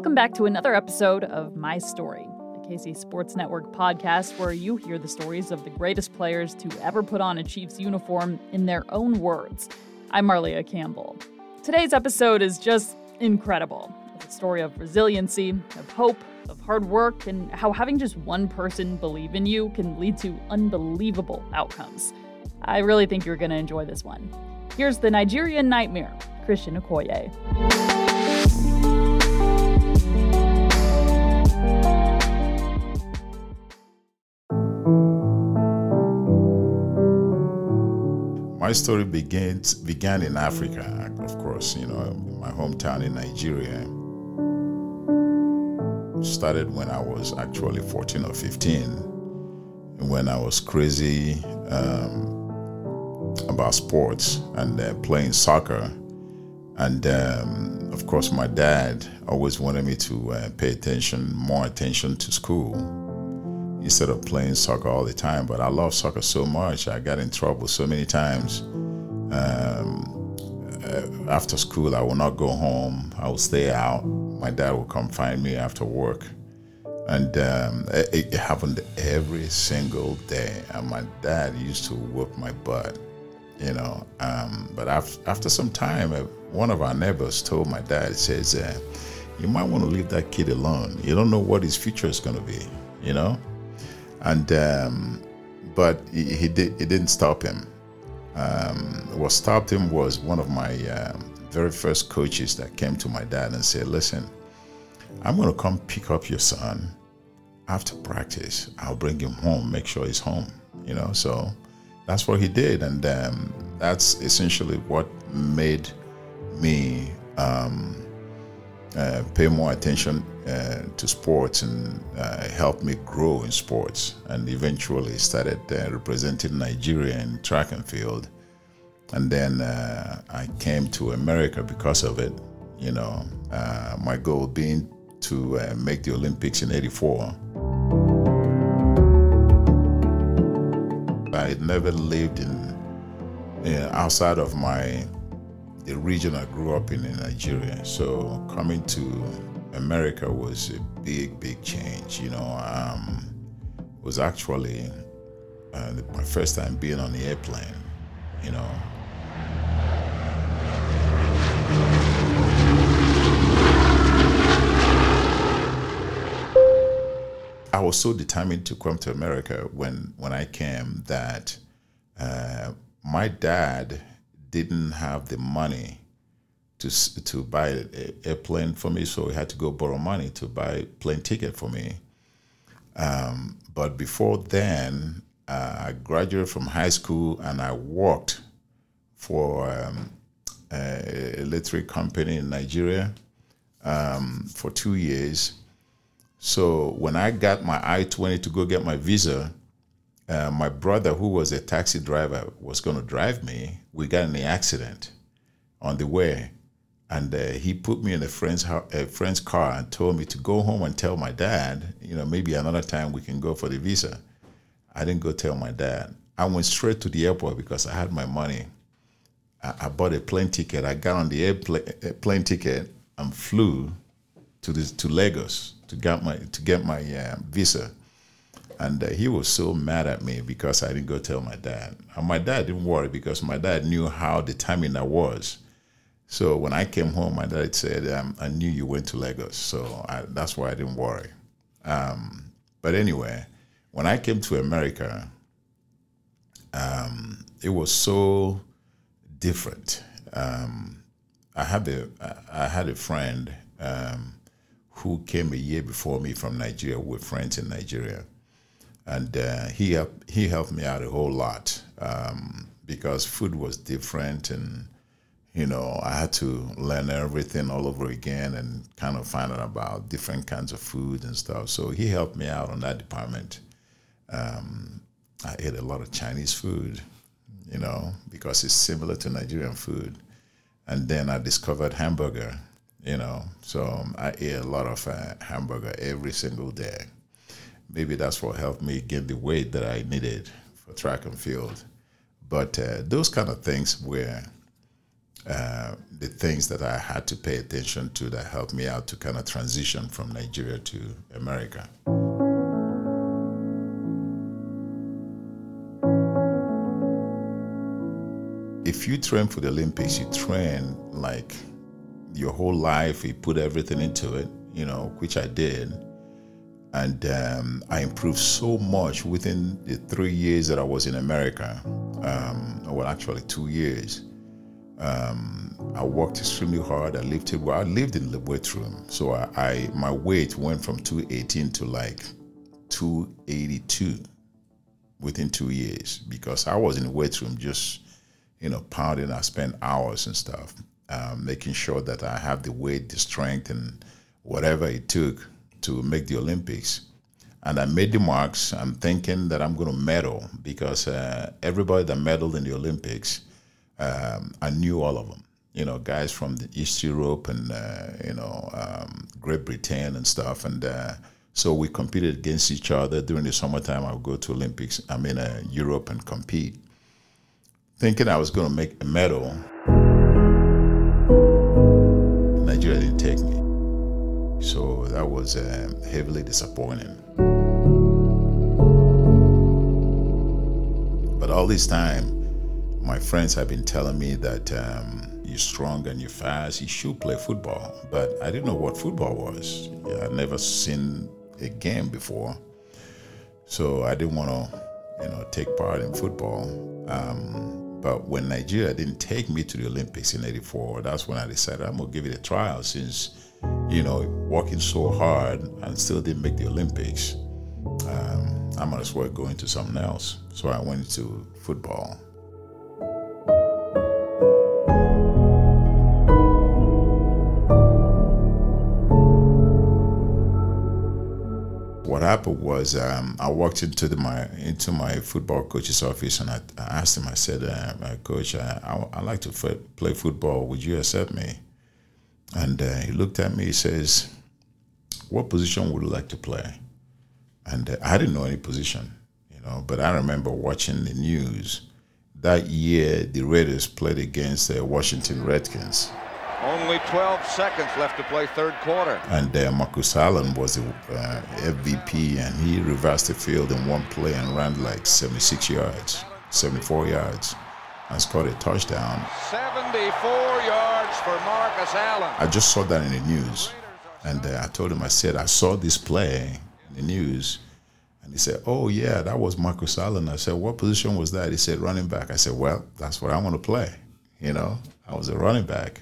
Welcome back to another episode of My Story, the KC Sports Network podcast where you hear the stories of the greatest players to ever put on a Chiefs uniform in their own words. I'm Marlia Campbell. Today's episode is just incredible. It's a story of resiliency, of hope, of hard work, and how having just one person believe in you can lead to unbelievable outcomes. I really think you're going to enjoy this one. Here's the Nigerian nightmare, Christian Okoye. My story begins began in Africa, of course, you know, my hometown in Nigeria. Started when I was actually 14 or 15, when I was crazy um, about sports and uh, playing soccer. And um, of course, my dad always wanted me to uh, pay attention, more attention to school instead of playing soccer all the time. But I love soccer so much. I got in trouble so many times. Um, uh, after school, I will not go home. I will stay out. My dad will come find me after work. And um, it, it, happened every single day. And my dad used to whoop my butt, you know. Um, but after, after some time, uh, one of our neighbors told my dad, says, uh, you might want to leave that kid alone. You don't know what his future is going to be, you know? And um, but he, he, did it didn't stop him. Um, what stopped him was one of my um, very first coaches that came to my dad and said, "Listen, I'm going to come pick up your son after practice. I'll bring him home, make sure he's home." You know, so that's what he did, and um, that's essentially what made me um, uh, pay more attention uh, to sports and uh, me grow in sports. And eventually started uh, representing Nigeria in track and field. And then uh, I came to America because of it. You know, my goal being to make the Olympics in '84. I had never lived in outside of my the region I grew up in in Nigeria. So coming to America was a big, big change. You know, um, it was actually uh, my first time being on the airplane. You know. I was so determined to come to America when when I came that uh, my dad didn't have the money to to buy a, a, plane for me, so he had to go borrow money to buy plane ticket for me. Um, but before then, uh, I graduated from high school and I worked for um, a electric company in Nigeria um, for two years. So when I got my I twenty to go get my visa, uh, my brother, who was a taxi driver, was going to drive me. We got in an accident on the way and uh, he put me in a friend's a friend's car and told me to go home and tell my dad. You know, maybe another time we can go for the visa. I didn't go tell my dad. I went straight to the airport because I had my money. I, I bought a plane ticket. I got on the airplane plane ticket and flew to this to Lagos to get my to get my uh, visa. And uh, he was so mad at me because I didn't go tell my dad. And my dad didn't worry because my dad knew how determined I was so when I came home, my dad said, um, "I knew you went to Lagos, so I, that's why I didn't worry." Um, but anyway, when I came to America, um, it was so different. Um, I had a I had a friend um, who came a year before me from Nigeria. with friends in Nigeria, and uh, he helped he helped me out a whole lot um, because food was different and you know, I had to learn everything all over again and kind of find out about different kinds of food and stuff. So he helped me out on that department. Um, I ate a lot of Chinese food, you know, because it's similar to Nigerian food. And then I discovered hamburger, you know, so I ate a lot of uh, hamburger every single day. Maybe that's what helped me gain the weight that I needed for track and field. But uh, those kind of things were uh, the things that I had to pay attention to that helped me out to kind of transition from Nigeria to America. If you train for the Olympics, you train like your whole life, you put everything into it, you know, which I did. And um, I improved so much within the three years that I was in America. Um, well, actually, two years. Um, I worked extremely hard. I lifted well. I lived in the weight room, so I, I my weight went from 218 to like 282 within two years because I was in the weight room just you know pounding. I spent hours and stuff, um, making sure that I have the weight, the strength, and whatever it took to make the Olympics. And I made the marks. I'm thinking that I'm going to medal because uh, everybody that medaled in the Olympics um, I knew all of them. You know, guys from East Europe and uh, you know um, Great Britain and stuff, and uh, so we competed against each other during the summertime. I would go to Olympics. I mean, uh, Europe and compete, thinking I was going to make a medal. Was uh, heavily disappointing. But all this time, my friends have been telling me that um, you're strong and you're fast, you should play football. But I didn't know what football was. I'd never seen a game before. So I didn't want to, you know, take part in football. Um, but when Nigeria didn't take me to the Olympics in 84, that's when I decided I'm going to give it a trial since, you know, working so hard and still didn't make the Olympics. Um, I might as well go into something else. So I went into football. what happened was um, I walked into the, my into my football coach's office and I, I asked him. I said, uh, "Coach, I, I, I like to f- play football. Would you accept me?" And uh, he looked at me. He says, "What position would you like to play?" And uh, I didn't know any position, you know. But I remember watching the news that year. The Raiders played against the Washington Redskins only 12 seconds left to play third quarter. And uh, Marcus Allen was the uh, MVP, and he reversed the field in one play and ran like 76 yards, 74 yards, and scored a touchdown. 74 yards for Marcus Allen. I just saw that in the news, and uh, I told him, I said, I saw this play in the news. And he said, Oh, yeah, that was Marcus Allen. I said, What position was that? He said, Running back. I said, Well, that's what I want to play. You know, I was a running back.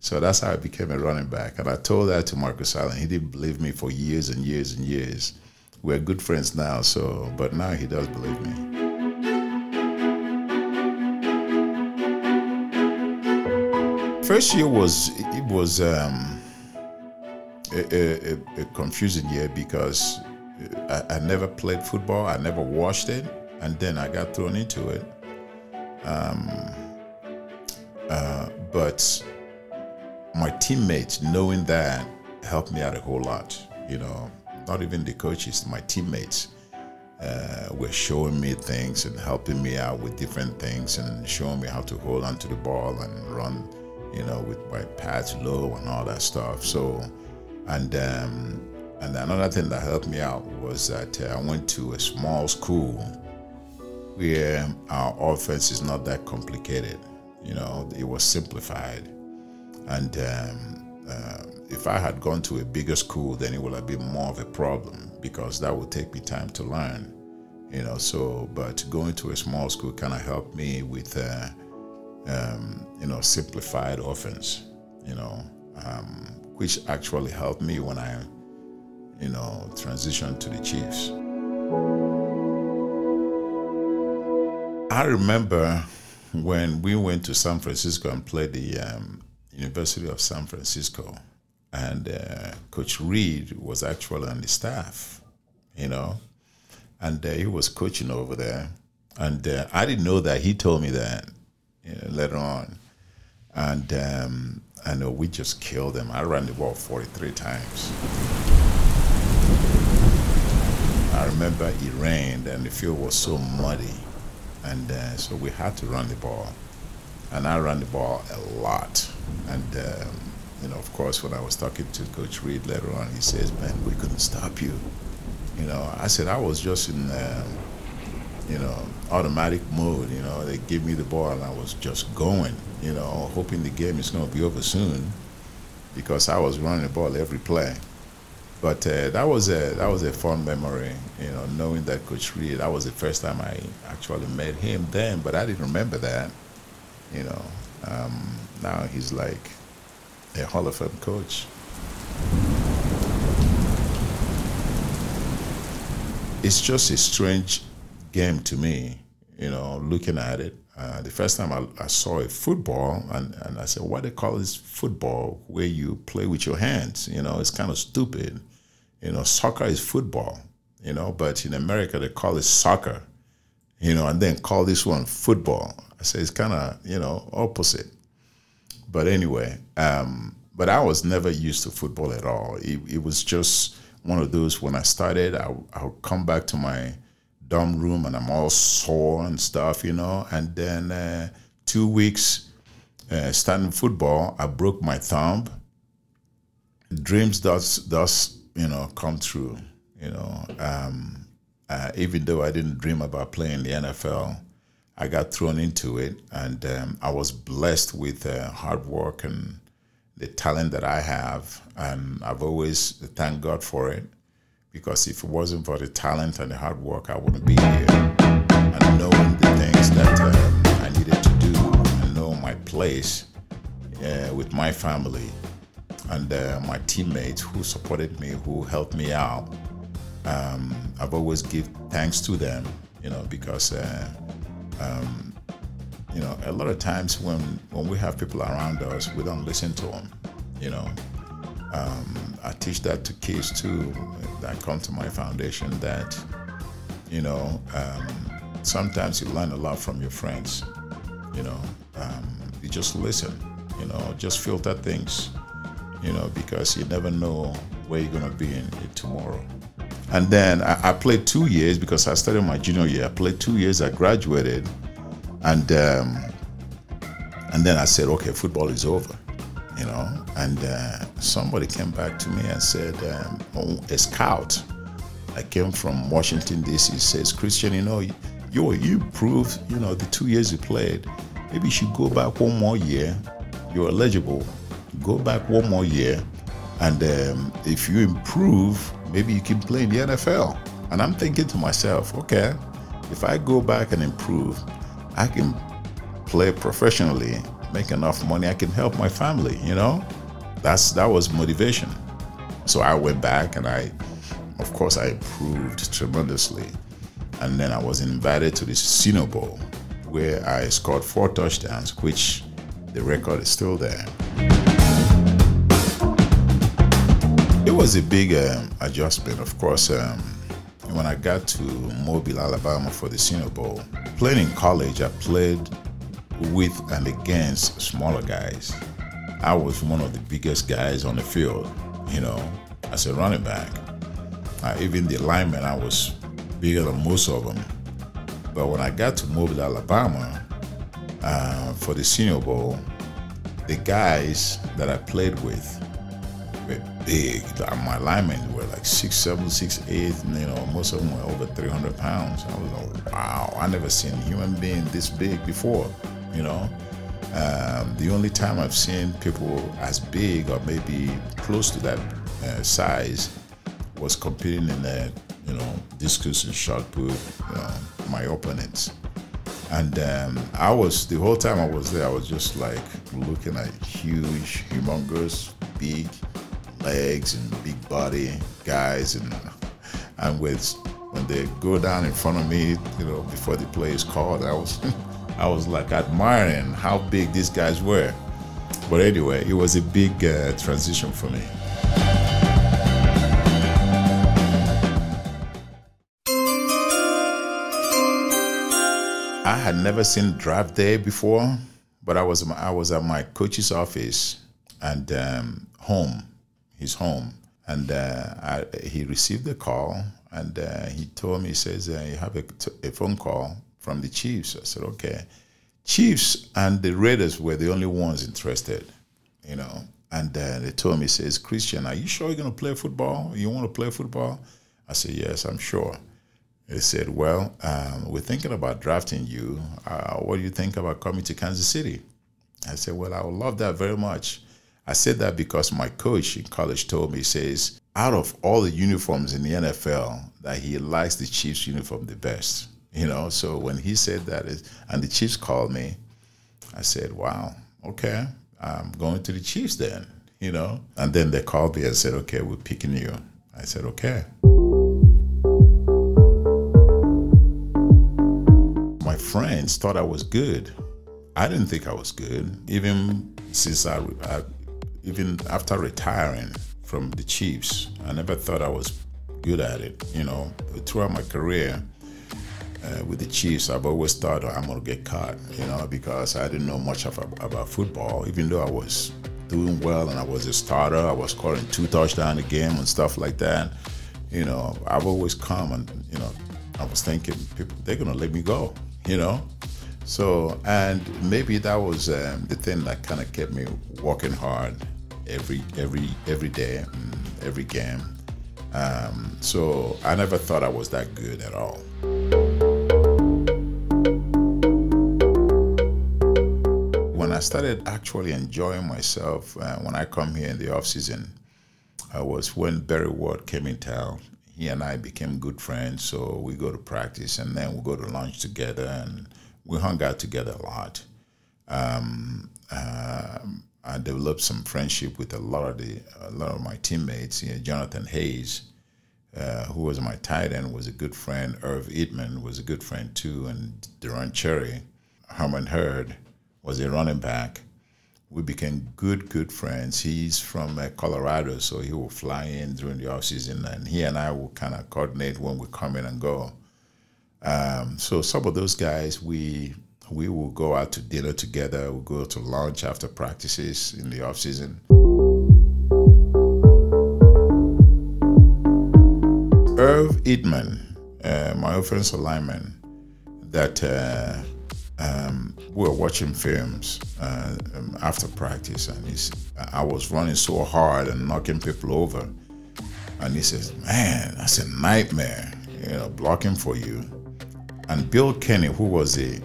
So that's how I became a running back. And I told that to Marcus Allen. He didn't believe me for years and years and years. We're good friends now, so but now he does believe me. First year was it was um, a, a, a, confusing year because I, I, never played football. I never watched it, and then I got thrown into it. Um, uh, but my teammates knowing that helped me out a whole lot. You know, not even the coaches, my teammates uh, were showing me things and helping me out with different things and showing me how to hold onto the ball and run, you know, with my pads low and all that stuff. So, and um, and another thing that helped me out was that uh, I went to a small school where our offense is not that complicated. You know, it was simplified and um, uh, if I had gone to a bigger school, then it would have been more of a problem because that would take me time to learn, you know. So, but going to a small school kind of helped me with, uh, um, you know, simplified offense, you know, um, which actually helped me when I, you know, transitioned to the Chiefs. I remember when we went to San Francisco and played the um, University of San Francisco, and uh, Coach Reid was actually on the staff, you know, and uh, he was coaching over there, and uh, I didn't know that. He told me that know, later on, and um, I know we just killed them. I ran the ball 43 times. I remember it rained and the field was so muddy, and uh, so we had to run the ball and I ran the ball a lot. And um, you know, of course, when I was talking to Coach Reid later on, he says, "Man, we couldn't stop you." You know, I said I was just in, um, you know, automatic mode. You know, they give me the ball and I was just going. You know, hoping the game is going to be over soon, because I was running the ball every play. But uh, that was a that was a fun memory, you know, knowing that Coach Reid. That was the first time I actually met him then, but I didn't remember that, you know. Um, now he's like a Hall of Fame coach. It's just a strange game to me, you know, looking at it. Uh, the first time I, I, saw a football, and, and I said, "What they call this football, where you play with your hands?" You know, it's kind of stupid. You know, soccer is football. You know, but in America they call it soccer. You know, and then call this one football. I say it's kind of you know opposite. But anyway, um, but I was never used to football at all. It, it was just one of those when I started, I, I would come back to my dorm room and I'm all sore and stuff, you know. And then uh, two weeks uh, starting football, I broke my thumb. Dreams does does you know come true, you know. Um, uh, even though I didn't dream about playing the NFL, I got thrown into it, and um, I was blessed with uh, hard work and the talent that I have, and I've always thanked God for it. Because if it wasn't for the talent and the hard work, I wouldn't be here. And knowing the things that um, I needed to do, and know my place uh, with my family and uh, my teammates who supported me, who helped me out. Um, I've always give thanks to them, you know, because uh, um, you know a lot of times when when we have people around us, we don't listen to them. You know, um, I teach that to kids too that come to my foundation. That you know, um, sometimes you learn a lot from your friends. You know, um, you just listen. You know, just filter things. You know, because you never know where you're gonna be in, in tomorrow. And then I, I, played two years because I started my junior year. I played two years. I graduated, and um, and then I said, okay, football is over, you know. And uh, somebody came back to me and said, um, oh, a scout. I came from Washington D.C. Says Christian, you know, you you improved, you know, the two years you played. Maybe you should go back one more year. You're eligible. Go back one more year, and um, if you improve maybe you can play in the NFL. And I'm thinking to myself, okay, if I go back and improve, I can play professionally, make enough money, I can help my family, you know? That's that was motivation. So I went back and I of course I improved tremendously. And then I was invited to the Senior Bowl where I scored four touchdowns, which the record is still there. It was a big um, adjustment, of course. Um, when I got to Mobile, Alabama for the Senior Bowl, playing in college, I played with and against smaller guys. I was one of the biggest guys on the field, you know, as a running back. Uh, even the linemen, I was bigger than most of them. But when I got to Mobile, Alabama uh, for the Senior Bowl, the guys that I played with were big. My linemen were like six seven, six eight, and you know, most of them were over 300 pounds. I was like, wow, I never seen a human being this big before, you know. Um, the only time I've seen people as big or maybe close to that uh, size was competing in the, you know, discus and shot put, you know, my opponents. And um, I was, the whole time I was there, I was just like looking at huge, humongous, big legs and big body guys, and and with when they go down in front of me, you know, before the play is called, I was I was like admiring how big these guys were. But anyway, it was a big uh, transition for me. I had never seen draft day before, but I was I was at my coach's office and um, home his home. And uh, I, he received the call, and uh, he told me, he says, uh, you have a, phone call from the Chiefs. I said, okay. Chiefs and the Raiders were the only ones interested, you know. And uh, they told me, says, Christian, are you sure you're going to play football? You want to play football? I said, yes, I'm sure. They said, well, um, we're thinking about drafting you. Uh, what do you think about coming to Kansas City? I said, well, I would love that very much. I said that because my coach in college told me, says, out of all the uniforms in the NFL, that he likes the Chiefs uniform the best. You know, so when he said that, and the Chiefs called me, I said, wow, okay, I'm going to the Chiefs then, you know. And then they called me and said, okay, we're picking you. I said, okay. My friends thought I was good. I didn't think I was good, even since I, I even after retiring from the Chiefs. I never thought I was good at it. You know, throughout my career, uh, with the Chiefs, I've always thought oh, I'm to get caught, you know, because I didn't know much of, about football, even though I was doing well and I was a starter. I was scoring two touchdowns a game and stuff like that. You know, I've always come and, you know, I was thinking people, they're to let me go, you know. So, and maybe that was um, the thing that kind of kept me working hard every every every day, mm, every game. Um, so I never thought I was that good at all. I started actually enjoying myself uh, when I come here in the off season. I was when Barry Word came in town. He and I became good friends, so we go to practice and then we go to lunch together, and we hung out together a lot. Um, uh, I developed some friendship with a lot of the a lot of my teammates. You know, Jonathan Hayes, uh, who was my tight end, was a good friend. Irv Eatman was a good friend too, and Deron Cherry, Herman Heard was a running back. We became good, good friends. He's from uh, Colorado, so he will fly in during the off season, and he and I will kind of coordinate when we come in and go. Um, so some of those guys, we we will go out to dinner together. We'll go to lunch after practices in the off season. Irv Eatman, uh, my offensive lineman, that. Uh, um, we were watching films uh, um, after practice, and he's, I was running so hard and knocking people over. And he says, "Man, that's a nightmare, you know, blocking for you." And Bill Kenney, who was a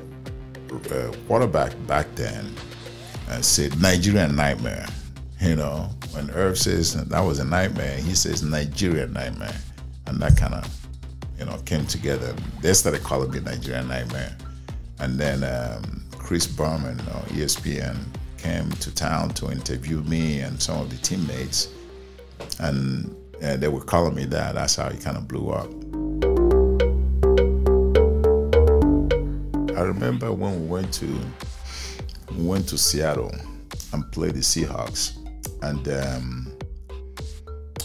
uh, quarterback back then, uh, said, "Nigerian nightmare." You know, when Irv says that was a nightmare, he says Nigerian nightmare, and that kind of, you know, came together. They started calling me Nigerian nightmare. And then um, Chris Berman of ESPN came to town to interview me and some of the teammates. And uh, they were calling me that. That's how it kind of blew up. I remember when we went to we went to Seattle and played the Seahawks, and um,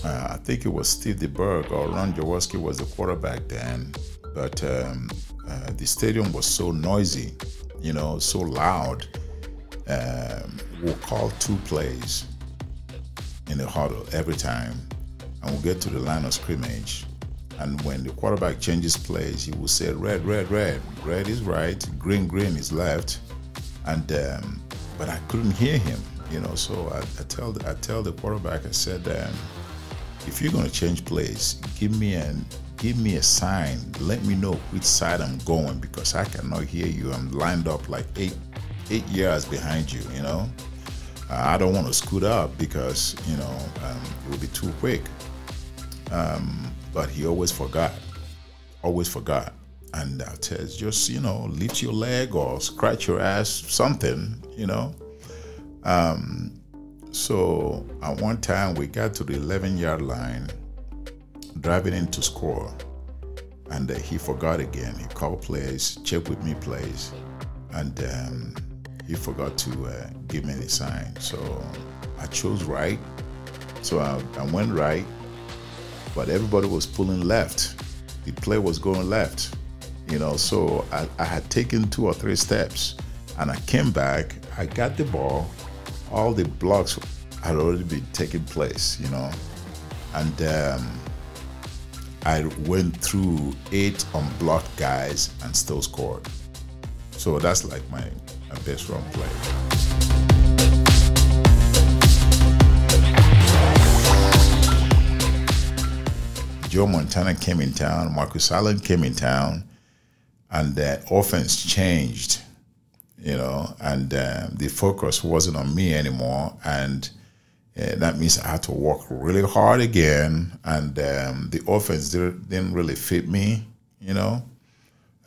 uh, I think it was Steve DeBerg or Ron Jaworski was the quarterback then, but um, uh, the stadium was so noisy, you know, so loud. Um, we'll call two plays in the huddle every time, and we'll get to the line of scrimmage. And when the quarterback changes plays, he will say, "Red, red, red. Red is right. Green, green is left." And um, but I couldn't hear him, you know. So I, I tell I tell the quarterback, I said, um, "If you're gonna change plays, give me an give me a sign. Let me know which side I'm going because I cannot hear you. I'm lined up like eight eight years behind you. You know, uh, I don't want to scoot up because you know um, it will be too quick. Um, but he always forgot, always forgot. And I says, just you know, lift your leg or scratch your ass, something, you know. Um, so at one time we got to the 11 yard line driving in to score. And uh, he forgot again. He called plays, check with me plays, and um, he forgot to uh, give me the sign. So I chose right. So I, I went right, but everybody was pulling left. The play was going left, you know. So I, I had taken two or three steps, and I came back. I got the ball. All the blocks had already been taking place, you know, and um, I went through eight unblocked guys and still scored. So that's like my a best run play. Joe Montana came in town, Marcus Allen came in town, and the offense changed, you know, and um, the focus wasn't on me anymore. And uh, that means I had to work really hard again, and um, the offense didn't, really fit me, you know,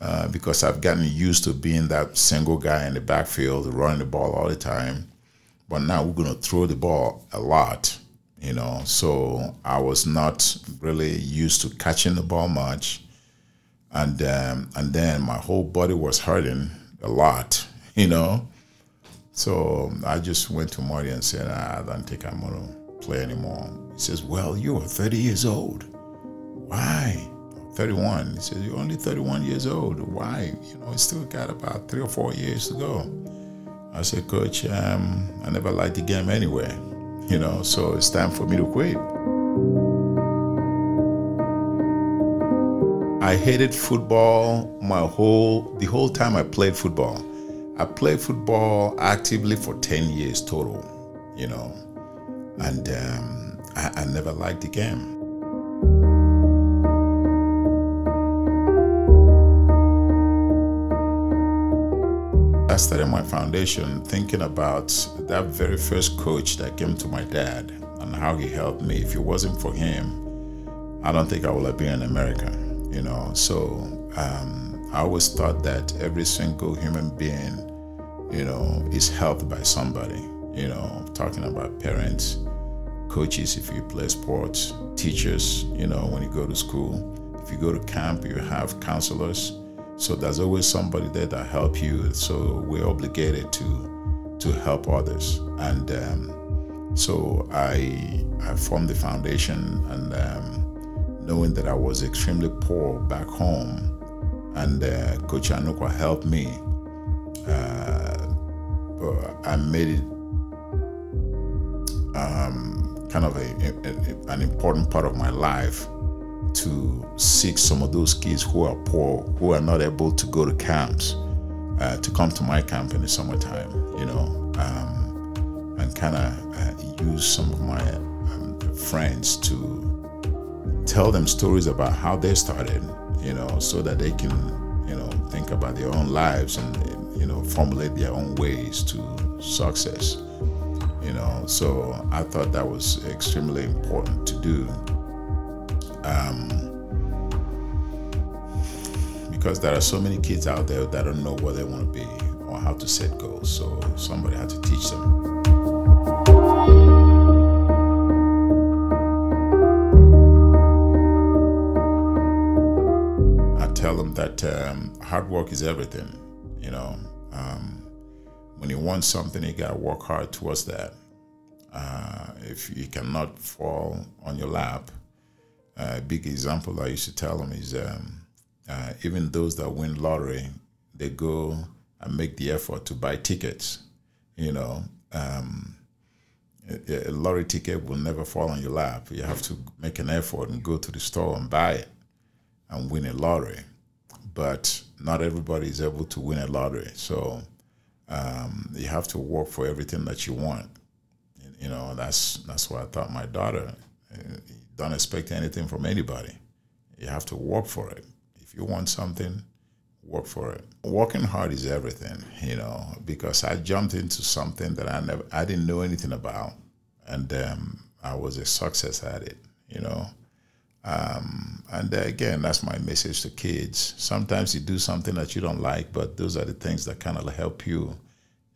uh, because I've gotten used to being that single guy in the backfield, running the ball all the time. But now we're going to throw the ball a lot, you know. So I was not really used to catching the ball much, and um, and then my whole body was hurting a lot, you know. So I just went to Marty and said, ah, I don't think I'm going to play anymore. He says, Well, you're 30 years old. Why? 31. He says, You're only 31 years old. Why? You know, it's still got about three or four years to go. I said, Coach, um, I never liked the game anyway. You know, so it's time for me to quit. I hated football my whole the whole time I played football. I played football actively for 10 years total, you know, and um, I, I never liked the game. I started my foundation thinking about that very first coach that came to my dad and how he helped me. If it wasn't for him, I don't think I would have been in America, you know. So um, I always thought that every single human being, you know, is helped by somebody. You know, talking about parents, coaches if you play sports, teachers, you know, when you go to school. If you go to camp, you have counselors. So there's always somebody there that help you. So we're obligated to to help others. And um, so I I formed the foundation and um, knowing that I was extremely poor back home, and uh, Coach Anukwa helped me. Uh, I made it um, kind of a, a, an important part of my life to seek some of those kids who are poor, who are not able to go to camps, uh, to come to my camp in the summertime, you know, um, and kind of uh, use some of my um, friends to tell them stories about how they started, you know, so that they can, you know, think about their own lives and, you know, formulate their own ways to success, you know. So I thought that was extremely important to do. Um, because there are so many kids out there that don't know what they want to be or how to set goals. So somebody had to teach them. Tell them that um, hard work is everything. You know, um, when you want something, you gotta work hard towards that. Uh, if you cannot fall on your lap, a big example I used to tell them is um, uh, even those that win lottery, they go and make the effort to buy tickets. You know, um, a, a lottery ticket will never fall on your lap. You have to make an effort and go to the store and buy it and win a lottery. But not everybody is able to win a lottery. So um, you have to work for everything that you want. You know, that's that's why I taught my daughter don't expect anything from anybody. You have to work for it. If you want something, work for it. Working hard is everything, you know, because I jumped into something that I never, I didn't know anything about, and um, I was a success at it, you know. Um, and again, that's my message to kids. Sometimes you do something that you don't like, but those are the things that kind of help you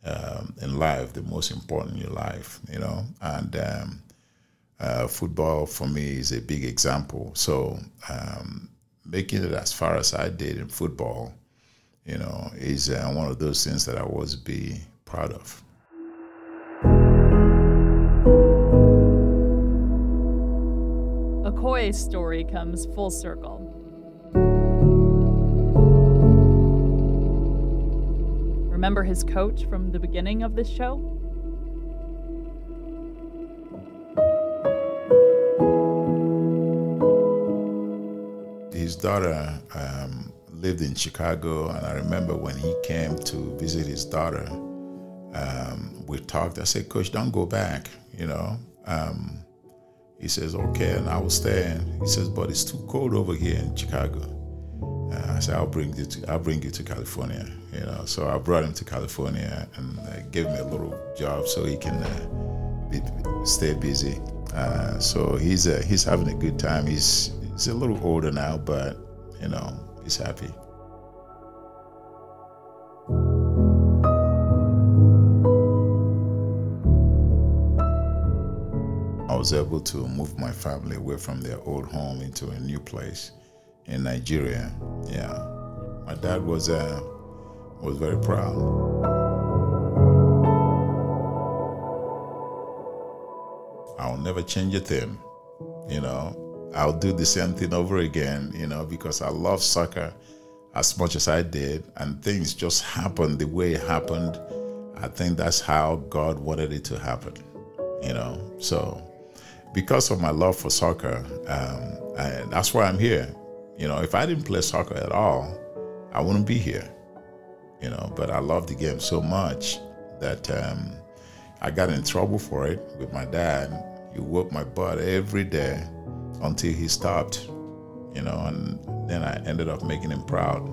um, in life, the most important in your life, you know. And um, uh, football for me is a big example. So um, making it as far as I did in football, you know, is uh, one of those things that I was be proud of. Story comes full circle. Remember his coach from the beginning of this show? his daughter um, lived in Chicago, and I remember when he came to visit his daughter. Um, we talked. I said, Coach, don't go back. You know. Um, he says, okay, and I will stay. And he says, but it's too cold over here in Chicago. Uh, I said, I'll bring you to I'll bring you to California. You know. So I brought him to California and uh, gave him a little job so he can uh, be, stay busy. Uh, so he's uh, he's having a good time. He's he's a little older now, but you know he's happy. Was able to move my family away from their old home into a new place in Nigeria. Yeah, my dad was uh, was very proud. I'll never change a thing. You know, I'll do the same thing over again. You know, because I love soccer as much as I did, and things just happened the way it happened. I think that's how God wanted it to happen. You know, so because of my love for soccer, um, and that's why I'm here. You know, if I didn't play soccer at all, I wouldn't be here. You know, but I love the game so much that um, I got in trouble for it with my dad. He whooped my butt every day until he stopped. You know, and then I ended up making him proud